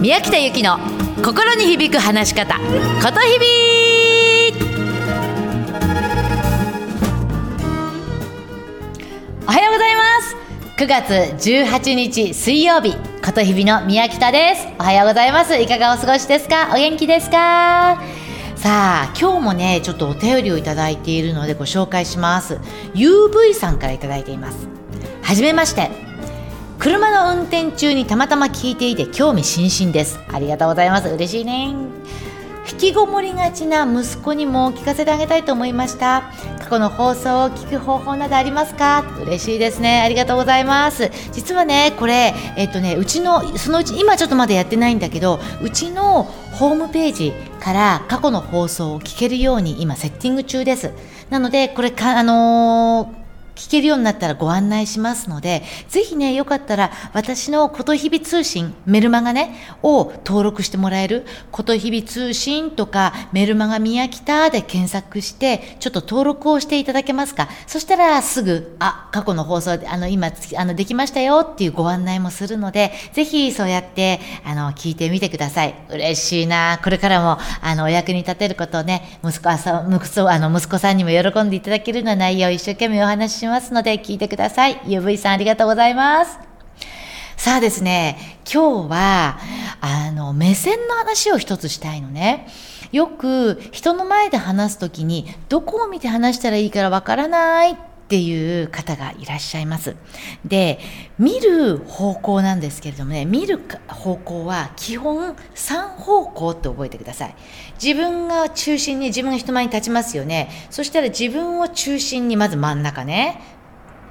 宮北由紀の心に響く話し方ことひびおはようございます。9月18日水曜日ことひびの宮北です。おはようございます。いかがお過ごしですか？お元気ですか？さあ今日もねちょっとお便りをいただいているのでご紹介します。UV さんからいただいています。はじめまして。車の運転中にたまたま聞いていて興味津々です。ありがとうございます。嬉しいね。引きこもりがちな息子にも聞かせてあげたいと思いました。過去の放送を聞く方法などありますか？嬉しいですね。ありがとうございます。実はねこれえっとねうちのそのうち今ちょっとまだやってないんだけどうちのホームページから過去の放送を聞けるように今セッティング中です。なのでこれかあのー聞けるようになったらご案内しますので、ぜひね、よかったら私のことひび通信、メルマガね、を登録してもらえる、ことひび通信とかメルマガ宮北で検索して、ちょっと登録をしていただけますか。そしたらすぐ、あ、過去の放送、あの、今、あの、できましたよっていうご案内もするので、ぜひそうやって、あの、聞いてみてください。嬉しいな。これからも、あの、お役に立てることをね、息子さん、息子、あの、息子さんにも喜んでいただけるような内容を一生懸命お話ししますますので聞いてください。UV さんありがとうございます。さあですね、今日は、あの、目線の話を一つしたいのね。よく人の前で話すときに、どこを見て話したらいいからわからないっていう方がいらっしゃいます。で、見る方向なんですけれどもね、見る方向は基本3方向って覚えてください。自分が中心に自分が人前に立ちますよね。そしたら自分を中心にまず真ん中ね。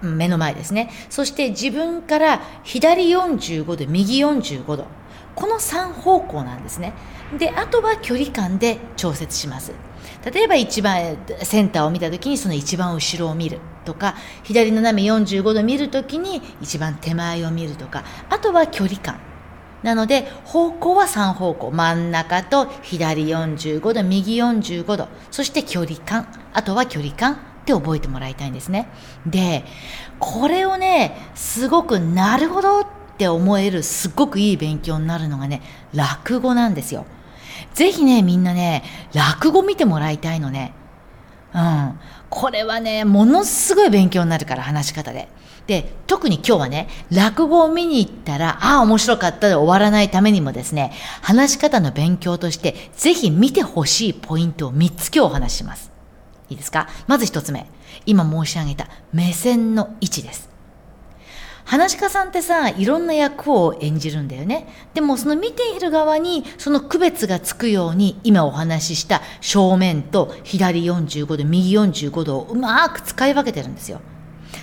目の前ですね。そして自分から左45度、右45度。この3方向なんですね。で、あとは距離感で調節します。例えば一番センターを見た時にその一番後ろを見るとか左斜め45度見る時に一番手前を見るとかあとは距離感。なので方向は3方向。真ん中と左45度右45度。そして距離感。あとは距離感って覚えてもらいたいんですね。でこれをねすごくなるほどって思えるすっごくいい勉強になるのがね落語なんですよ。ぜひね、みんなね、落語見てもらいたいのね。うん。これはね、ものすごい勉強になるから、話し方で。で、特に今日はね、落語を見に行ったら、ああ、面白かったで終わらないためにもですね、話し方の勉強として、ぜひ見てほしいポイントを3つ今日お話しします。いいですか？まず1つ目。今申し上げた目線の位置です。話し家さんってさ、いろんな役を演じるんだよね。でもその見ている側にその区別がつくように今お話しした正面と左45度、右45度をうまく使い分けてるんですよ。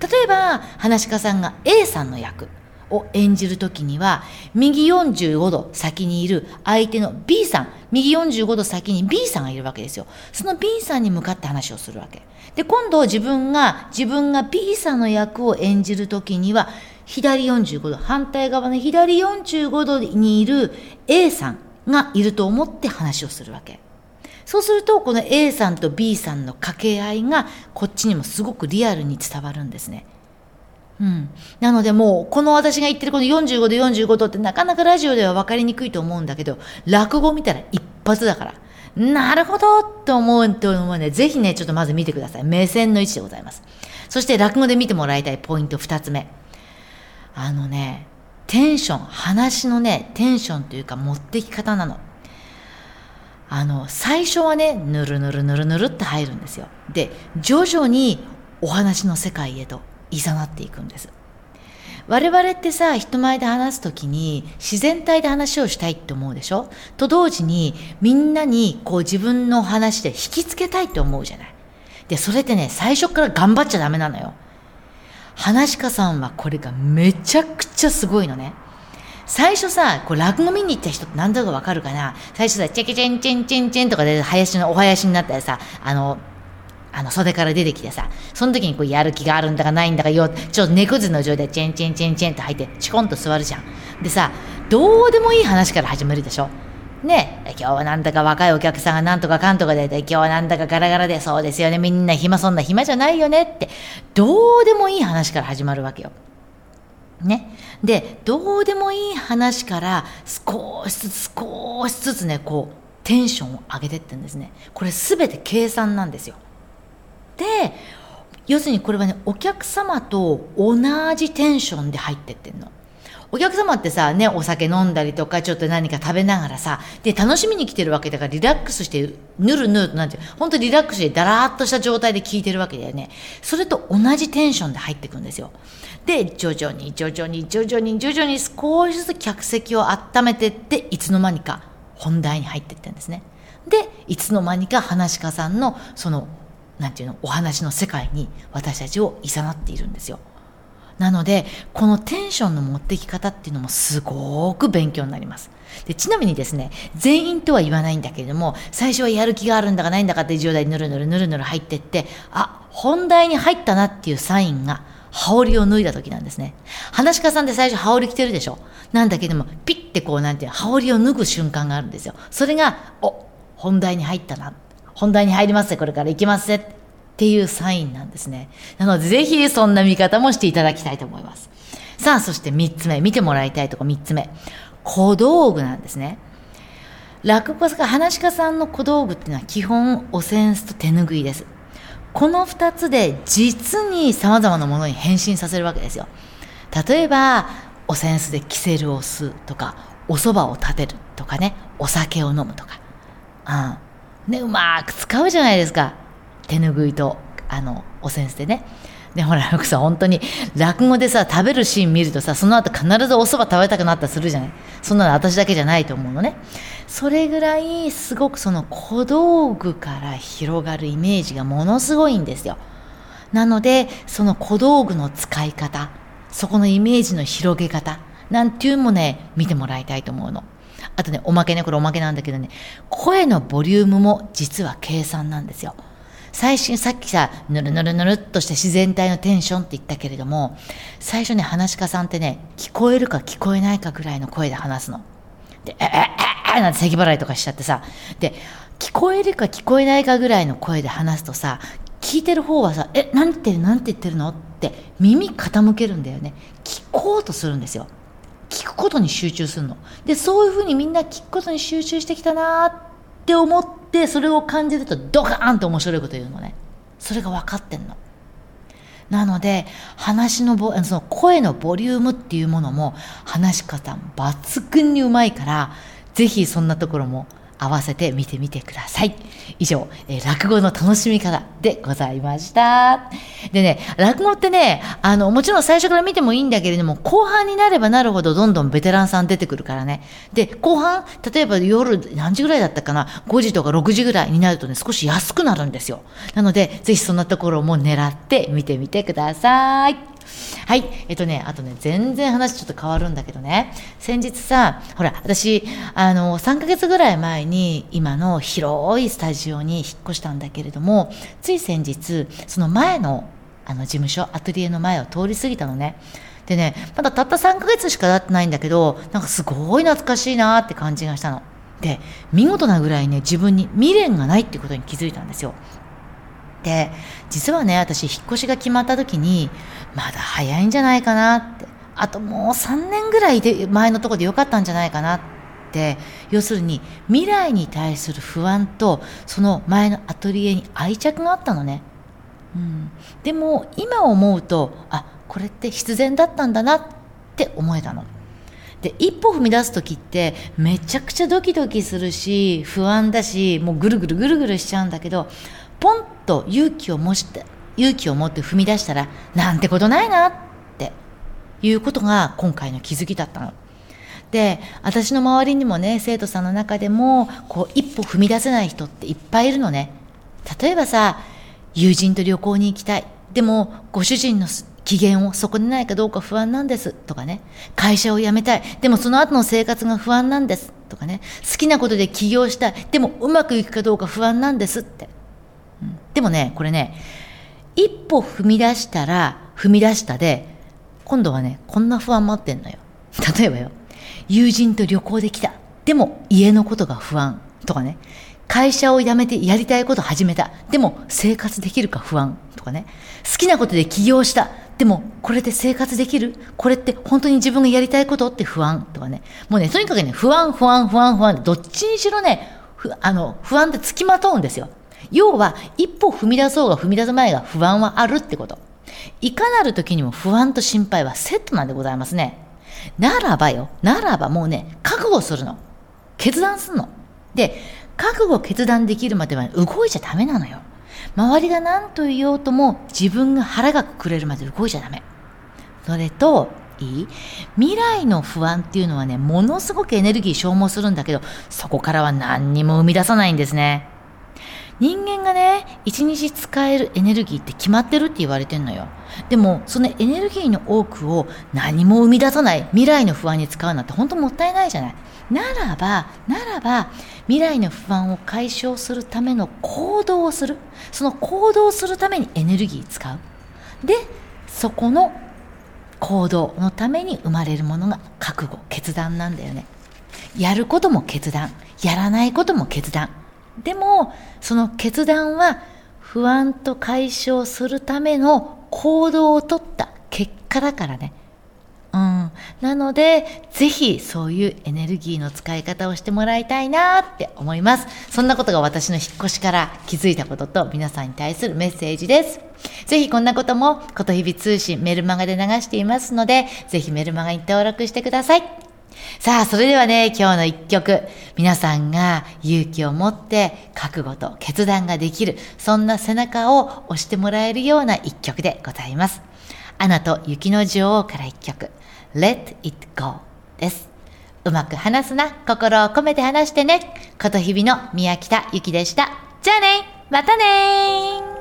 例えば、話し家さんが A さんの役。を演じるときには、右45度先にいる相手の B さん、右45度先に B さんがいるわけですよ。その B さんに向かって話をするわけ。で、今度自分が、自分が B さんの役を演じるときには、左45度、反対側の左45度にいる A さんがいると思って話をするわけ。そうすると、この A さんと B さんの掛け合いが、こっちにもすごくリアルに伝わるんですね。うん、なのでもうこの私が言ってるこの45度45度ってなかなかラジオでは分かりにくいと思うんだけど落語見たら一発だから。なるほどと思うと思うねぜひねちょっとまず見てください。目線の位置でございます。そして落語で見てもらいたいポイント2つ目。あのねテンション。話のねテンションというか持ってき方なの。あの最初はねぬるぬるぬるぬるって入るんですよ。で徐々にお話の世界へと。いざなっていくんです。我々ってさ、人前で話すときに自然体で話をしたいって思うでしょ？と同時にみんなにこう自分の話で引きつけたいって思うじゃない？で、それってね、最初から頑張っちゃダメなのよ。話し家さんはこれがめちゃくちゃすごいのね。最初さ、こう落語見に行った人って何だかわかるかな？最初さ、チェケチェンチェンチェンチェンとかで林のお囃子になったらさ、あの、あの袖から出てきてさその時にこうやる気があるんだかないんだかよちょっと猫背の状態でチェンチェンチェンチェンって入ってチコンと座るじゃんでさどうでもいい話から始めるでしょ？ね今日はなんだか若いお客さんがなんとかかんとかで今日はなんだかガラガラでそうですよねみんな暇そんな暇じゃないよねってどうでもいい話から始まるわけよね。で、どうでもいい話から少しずつ少しずつね、こう、テンションを上げてってんですね。これ全て計算なんですよ。で、要するにこれはね、お客様と同じテンションで入ってってんの。お客様ってさ、ね、お酒飲んだりとか、ちょっと何か食べながらさ、で、楽しみに来てるわけだから、リラックスして、ぬるぬるとなんていう、本当リラックスして、だらーっとした状態で聞いてるわけだよね。それと同じテンションで入ってくんですよ。で、徐々に、徐々に、徐々に、徐々に少しずつ客席を温めてって、いつの間にか本題に入ってってんですね。で、いつの間にか話し家さんの、その、なんていうの、お話の世界に私たちを誘っているんですよ。なので、このテンションの持ってき方っていうのもすごく勉強になります。でちなみにですね、全員とは言わないんだけれども、最初はやる気があるんだかないんだかっていう状態でぬるぬるぬるぬる入ってって、あ、本題に入ったなっていうサインが、羽織を脱いだ時なんですね。話し家さんって最初羽織着てるでしょ？なんだけども、ピッてこうなんていう羽織を脱ぐ瞬間があるんですよ。それが、お、本題に入ったな。本題に入りますこれから行きますぜ。っていうサインなんですね。なので、ぜひそんな見方もしていただきたいと思います。さあ、そして3つ目、見てもらいたいとこ3つ目。小道具なんですね。落語家、話し家さんの小道具っていうのは基本お扇子と手ぬぐいです。この2つで実に様々なものに変身させるわけですよ。例えば、お扇子でキセルを吸うとか、お蕎麦を立てるとかね、お酒を飲むとか。うん。ね、うまく使うじゃないですか。手ぬぐいとあのお扇子でね。でほらよくさ本当に落語でさ食べるシーン見るとさその後必ずお蕎麦食べたくなったりするじゃない。そんなの私だけじゃないと思うのね。それぐらいすごくその小道具から広がるイメージがものすごいんですよ。なのでその小道具の使い方そこのイメージの広げ方なんていうのもね見てもらいたいと思うの。あとねおまけねこれおまけなんだけどね声のボリュームも実は計算なんですよ最新、さっきさ、ぬるぬるぬるっとした自然体のテンションって言ったけれども、最初ね、話し家さんってね、聞こえるか聞こえないかぐらいの声で話すの。で、え、え、え、え、なんて咳払いとかしちゃってさ、で、聞こえるか聞こえないかぐらいの声で話すとさ、聞いてる方はさ、え、なんて言ってるなんて言ってるの？って耳傾けるんだよね。聞こうとするんですよ。ことに集中するの。で、そういうふうにみんな聞くことに集中してきたなって思ってそれを感じるとドカーンって面白いこと言うのねそれが分かってんのなので話のボその声のボリュームっていうものも話し方抜群にうまいからぜひそんなところも合わせて見てみてください。以上、えー、落語の楽しみ方でございました。でね、落語ってね、あの、もちろん最初から見てもいいんだけれども、後半になればなるほどどんどんベテランさん出てくるからね。で、後半、例えば夜何時ぐらいだったかな、5時とか6時ぐらいになるとね、少し安くなるんですよ。なので、ぜひそんなところも狙って見てみてください。はい。えっとね、あとね、全然話ちょっと変わるんだけどね、先日さ、ほら、私、あの、3ヶ月ぐらい前に、今の広いスタジオに引っ越したんだけれども、つい先日、その前の、あの、事務所、アトリエの前を通り過ぎたのね。でね、まだたった3ヶ月しか経ってないんだけど、なんかすごい懐かしいなって感じがしたの。で、見事なぐらいね、自分に未練がないってことに気づいたんですよ。で実はね私引っ越しが決まった時にまだ早いんじゃないかなって。あともう3年ぐらいで前のとこでよかったんじゃないかなって。要するに未来に対する不安とその前のアトリエに愛着があったのね、うん、でも今思うとあこれって必然だったんだなって思えたの。で一歩踏み出す時ってめちゃくちゃドキドキするし不安だしもうぐるぐるぐるぐるしちゃうんだけどポンと勇気を持って勇気を持って踏み出したらなんてことないなっていうことが今回の気づきだったの。で私の周りにもね生徒さんの中でもこう一歩踏み出せない人っていっぱいいるのね。例えばさ友人と旅行に行きたい。でもご主人の機嫌を損ねないかどうか不安なんです。とかね。会社を辞めたい。でもその後の生活が不安なんです。とかね。好きなことで起業したい。でもうまくいくかどうか不安なんですって。でもね、これね、一歩踏み出したら、踏み出したで、今度はね、こんな不安待ってんのよ。例えばよ、友人と旅行できた。でも家のことが不安。とかね、会社を辞めてやりたいこと始めた。でも生活できるか不安。とかね、好きなことで起業した。でもこれで生活できるこれって本当に自分がやりたいことって不安とかねもうねとにかくね不安不安不安不安どっちにしろねあの不安ってつきまとうんですよ要は一歩踏み出そうが踏み出す前が不安はあるってこと。いかなる時にも不安と心配はセットなんでございますね。ならばよならばもうね覚悟するの。決断すんの。で覚悟決断できるまでは動いちゃダメなのよ。周りが何と言おうとも自分が腹がくくれるまで動いちゃダメ。それと、いい？未来の不安っていうのはね、ものすごくエネルギー消耗するんだけど、そこからは何にも生み出さないんですね。人間がね、一日使えるエネルギーって決まってるって言われてんのよ。でも、そのエネルギーの多くを何も生み出さない未来の不安に使うなんて本当もったいないじゃない。ならば、ならば、未来の不安を解消するための行動をする。その行動するためにエネルギー使う。で、そこの行動のために生まれるものが覚悟、決断なんだよね。やることも決断、やらないことも決断。でも、その決断は不安と解消するための行動をとった結果だからね。うん。なので、ぜひそういうエネルギーの使い方をしてもらいたいなって思います。そんなことが私の引っ越しから気づいたことと皆さんに対するメッセージです。ぜひこんなことも、ことひび通信メルマガで流していますので、ぜひメルマガに登録してください。さあ、それではね、今日の一曲、皆さんが勇気を持って覚悟と決断ができる、そんな背中を押してもらえるような一曲でございます。アナと雪の女王から一曲。Let It Go です。うまく話すな、心を込めて話してね。ことひびの宮北ゆきでした。じゃあねまたね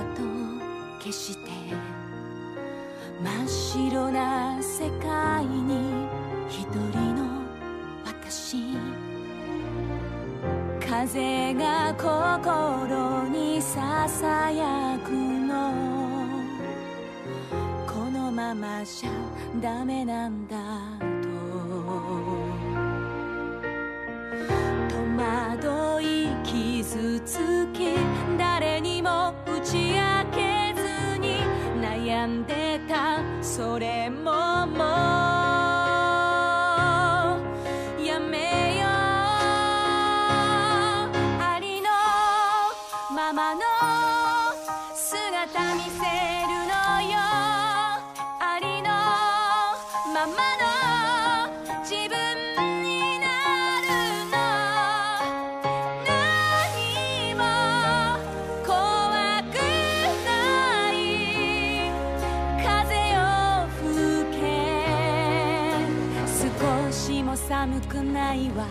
足跡消して真っ白な世界に一人の私。風が心にささやくの。このままじゃダメなんだと。戸惑い傷つきそれもないわ